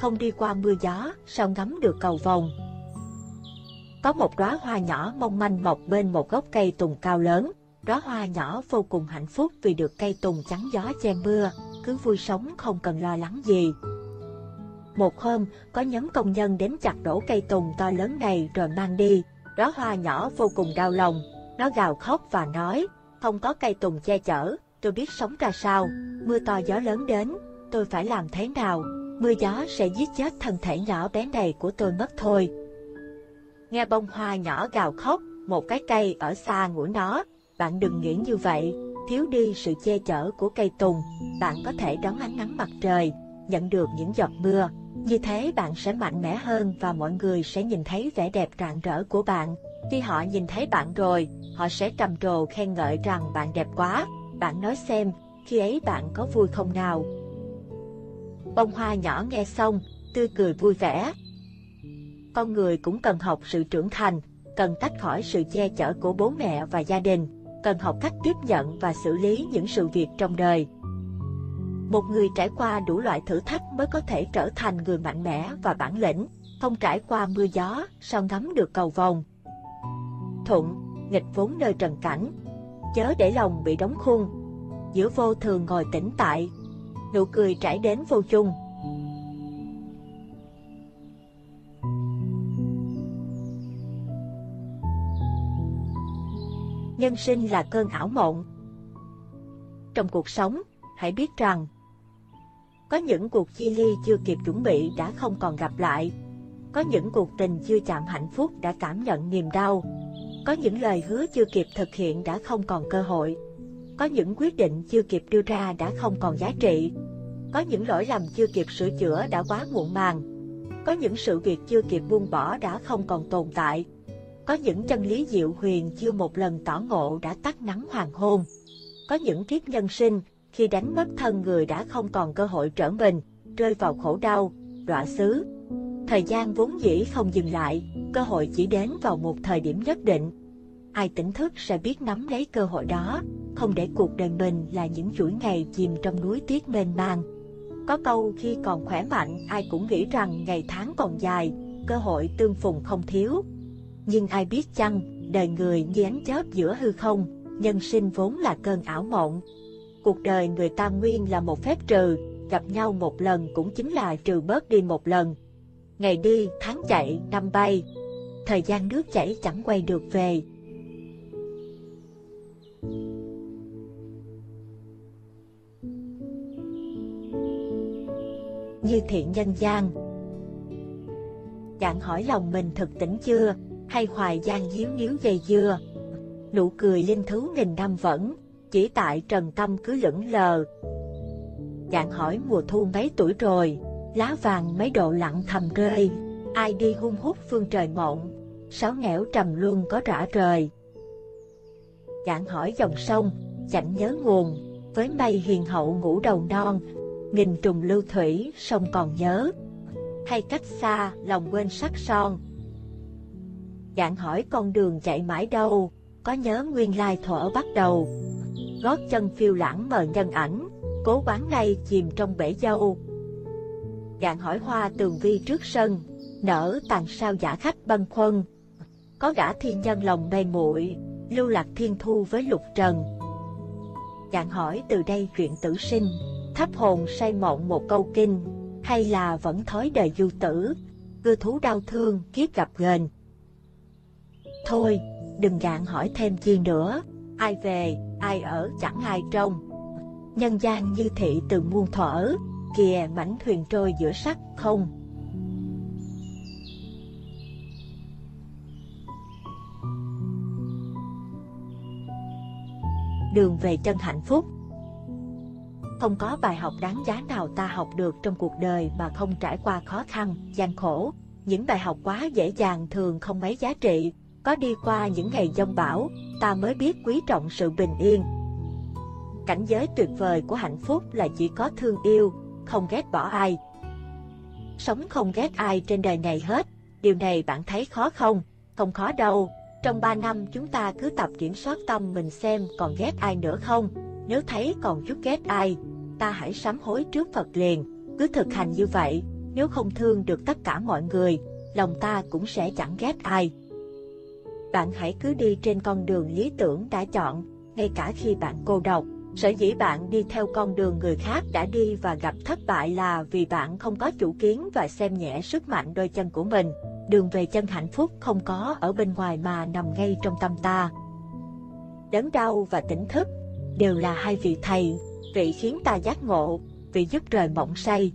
không đi qua mưa gió, sao ngắm được cầu vồng. Có một đóa hoa nhỏ mong manh mọc bên một gốc cây tùng cao lớn, đóa hoa nhỏ vô cùng hạnh phúc vì được cây tùng chắn gió che mưa, cứ vui sống không cần lo lắng gì. Một hôm, có nhóm công nhân đến chặt đổ cây tùng to lớn này rồi mang đi, đóa hoa nhỏ vô cùng đau lòng, nó gào khóc và nói, không có cây tùng che chở, tôi biết sống ra sao, mưa to gió lớn đến, tôi phải làm thế nào, mưa gió sẽ giết chết thân thể nhỏ bé này của tôi mất thôi. Nghe bông hoa nhỏ gào khóc, một cái cây ở xa ngủ nó, bạn đừng nghĩ như vậy, thiếu đi sự che chở của cây tùng, bạn có thể đón ánh nắng mặt trời, nhận được những giọt mưa. Như thế bạn sẽ mạnh mẽ hơn và mọi người sẽ nhìn thấy vẻ đẹp rạng rỡ của bạn. Khi họ nhìn thấy bạn rồi, họ sẽ trầm trồ khen ngợi rằng bạn đẹp quá. Bạn nói xem, khi ấy bạn có vui không nào? Bông hoa nhỏ nghe xong, tươi cười vui vẻ. Con người cũng cần học sự trưởng thành, cần tách khỏi sự che chở của bố mẹ và gia đình, cần học cách tiếp nhận và xử lý những sự việc trong đời. Một người trải qua đủ loại thử thách mới có thể trở thành người mạnh mẽ và bản lĩnh, không trải qua mưa gió, sao ngắm được cầu vồng. Thuận, nghịch vốn nơi trần cảnh, chớ để lòng bị đóng khung. Giữa vô thường ngồi tĩnh tại, nụ cười trải đến vô chung. Nhân sinh là cơn ảo mộng. Trong cuộc sống, hãy biết rằng có những cuộc chia ly chưa kịp chuẩn bị đã không còn gặp lại. Có những cuộc tình chưa chạm hạnh phúc đã cảm nhận niềm đau. Có những lời hứa chưa kịp thực hiện đã không còn cơ hội. Có những quyết định chưa kịp đưa ra đã không còn giá trị. Có những lỗi lầm chưa kịp sửa chữa đã quá muộn màng. Có những sự việc chưa kịp buông bỏ đã không còn tồn tại. Có những chân lý diệu huyền chưa một lần tỏ ngộ đã tắt nắng hoàng hôn. Có những kiếp nhân sinh, khi đánh mất thân người đã không còn cơ hội trở mình, rơi vào khổ đau, đọa xứ. Thời gian vốn dĩ không dừng lại, cơ hội chỉ đến vào một thời điểm nhất định. Ai tỉnh thức sẽ biết nắm lấy cơ hội đó, không để cuộc đời mình là những chuỗi ngày chìm trong núi tiếc mênh mang. Có câu khi còn khỏe mạnh ai cũng nghĩ rằng ngày tháng còn dài, cơ hội tương phùng không thiếu. Nhưng ai biết chăng, đời người như ánh chớp giữa hư không, nhân sinh vốn là cơn ảo mộng, Cuộc đời người ta nguyên là một phép trừ, gặp nhau một lần cũng chính là trừ bớt đi một lần. Ngày đi, tháng chạy, năm bay. Thời gian nước chảy chẳng quay được về. Như thiện nhân gian Chẳng hỏi lòng mình thực tỉnh chưa, hay hoài gian díu níu dây dưa. Nụ cười linh thú nghìn năm vẫn, chỉ tại Trần Tâm cứ lững lờ. Dạng hỏi mùa thu mấy tuổi rồi, lá vàng mấy độ lặng thầm rơi, ai đi hung hút phương trời mộng, sáu nẻo trầm luân có rã rời. Dạng hỏi dòng sông, chẳng nhớ nguồn, với mây hiền hậu ngủ đầu non, nghìn trùng lưu thủy sông còn nhớ, hay cách xa lòng quên sắc son. Dạng hỏi con đường chạy mãi đâu, có nhớ nguyên lai thuở bắt đầu, gót chân phiêu lãng mờ nhân ảnh, cố quán ngay chìm trong bể dâu. Dạng hỏi hoa tường vi trước sân, nở tàn sao giả khách băng khuâng. Có gã thiên nhân lòng mê muội, lưu lạc thiên thu với lục trần. Dạng hỏi từ đây chuyện tử sinh, thắp hồn say mộng một câu kinh, hay là vẫn thói đời du tử, cư thú đau thương kiếp gặp gền. Thôi, đừng gạn hỏi thêm chi nữa, ai về, ai ở chẳng ai trông. Nhân gian như thị từ muôn thuở, kìa mảnh thuyền trôi giữa sắc không. Đường về chân hạnh phúc không có bài học đáng giá nào ta học được trong cuộc đời mà không trải qua khó khăn, gian khổ. Những bài học quá dễ dàng thường không mấy giá trị, có đi qua những ngày giông bão, ta mới biết quý trọng sự bình yên. Cảnh giới tuyệt vời của hạnh phúc là chỉ có thương yêu, không ghét bỏ ai. Sống không ghét ai trên đời này hết, điều này bạn thấy khó không? Không khó đâu. Trong 3 năm chúng ta cứ tập kiểm soát tâm mình xem còn ghét ai nữa không. Nếu thấy còn chút ghét ai, ta hãy sám hối trước Phật liền. Cứ thực hành như vậy, nếu không thương được tất cả mọi người, lòng ta cũng sẽ chẳng ghét ai. Bạn hãy cứ đi trên con đường lý tưởng đã chọn, ngay cả khi bạn cô độc. Sở dĩ bạn đi theo con đường người khác đã đi và gặp thất bại là vì bạn không có chủ kiến và xem nhẹ sức mạnh đôi chân của mình. Đường về chân hạnh phúc không có ở bên ngoài mà nằm ngay trong tâm ta. Đớn đau và tỉnh thức đều là hai vị thầy, vị khiến ta giác ngộ, vị giúp trời mộng say,